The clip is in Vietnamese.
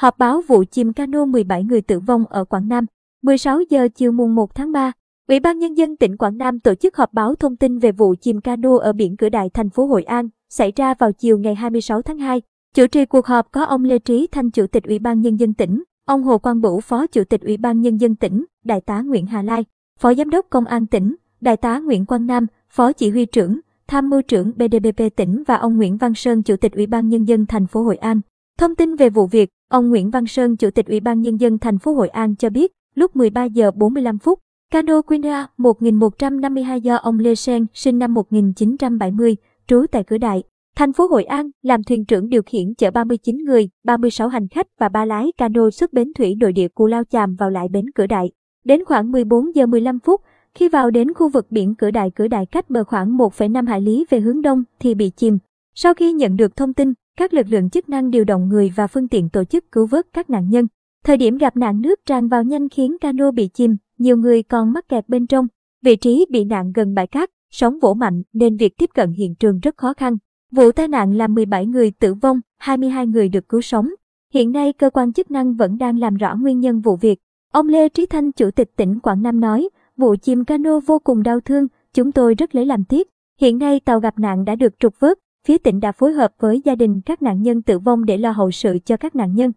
Họp báo vụ chìm cano 17 người tử vong ở Quảng Nam. 16 giờ chiều mùng 1 tháng 3, Ủy ban Nhân dân tỉnh Quảng Nam tổ chức họp báo thông tin về vụ chìm cano ở biển cửa đại thành phố Hội An, xảy ra vào chiều ngày 26 tháng 2. Chủ trì cuộc họp có ông Lê Trí Thanh Chủ tịch Ủy ban Nhân dân tỉnh, ông Hồ Quang Bửu Phó Chủ tịch Ủy ban Nhân dân tỉnh, Đại tá Nguyễn Hà Lai, Phó Giám đốc Công an tỉnh, Đại tá Nguyễn Quang Nam, Phó Chỉ huy trưởng, Tham mưu trưởng BDBP tỉnh và ông Nguyễn Văn Sơn, Chủ tịch Ủy ban Nhân dân thành phố Hội An. Thông tin về vụ việc, ông Nguyễn Văn Sơn, Chủ tịch Ủy ban Nhân dân thành phố Hội An cho biết, lúc 13 giờ 45 phút, cano Quina 1152 do ông Lê Sen, sinh năm 1970, trú tại Cửa Đại, thành phố Hội An, làm thuyền trưởng điều khiển chở 39 người, 36 hành khách và ba lái cano xuất bến thủy nội địa Cù Lao Chàm vào lại bến Cửa Đại. Đến khoảng 14 giờ 15 phút, khi vào đến khu vực biển Cửa Đại Cửa Đại cách bờ khoảng 1,5 hải lý về hướng đông thì bị chìm. Sau khi nhận được thông tin, các lực lượng chức năng điều động người và phương tiện tổ chức cứu vớt các nạn nhân. Thời điểm gặp nạn nước tràn vào nhanh khiến cano bị chìm, nhiều người còn mắc kẹt bên trong. Vị trí bị nạn gần bãi cát, sóng vỗ mạnh nên việc tiếp cận hiện trường rất khó khăn. Vụ tai nạn làm 17 người tử vong, 22 người được cứu sống. Hiện nay cơ quan chức năng vẫn đang làm rõ nguyên nhân vụ việc. Ông Lê Trí Thanh, Chủ tịch tỉnh Quảng Nam nói, vụ chìm cano vô cùng đau thương, chúng tôi rất lấy làm tiếc. Hiện nay tàu gặp nạn đã được trục vớt, phía tỉnh đã phối hợp với gia đình các nạn nhân tử vong để lo hậu sự cho các nạn nhân.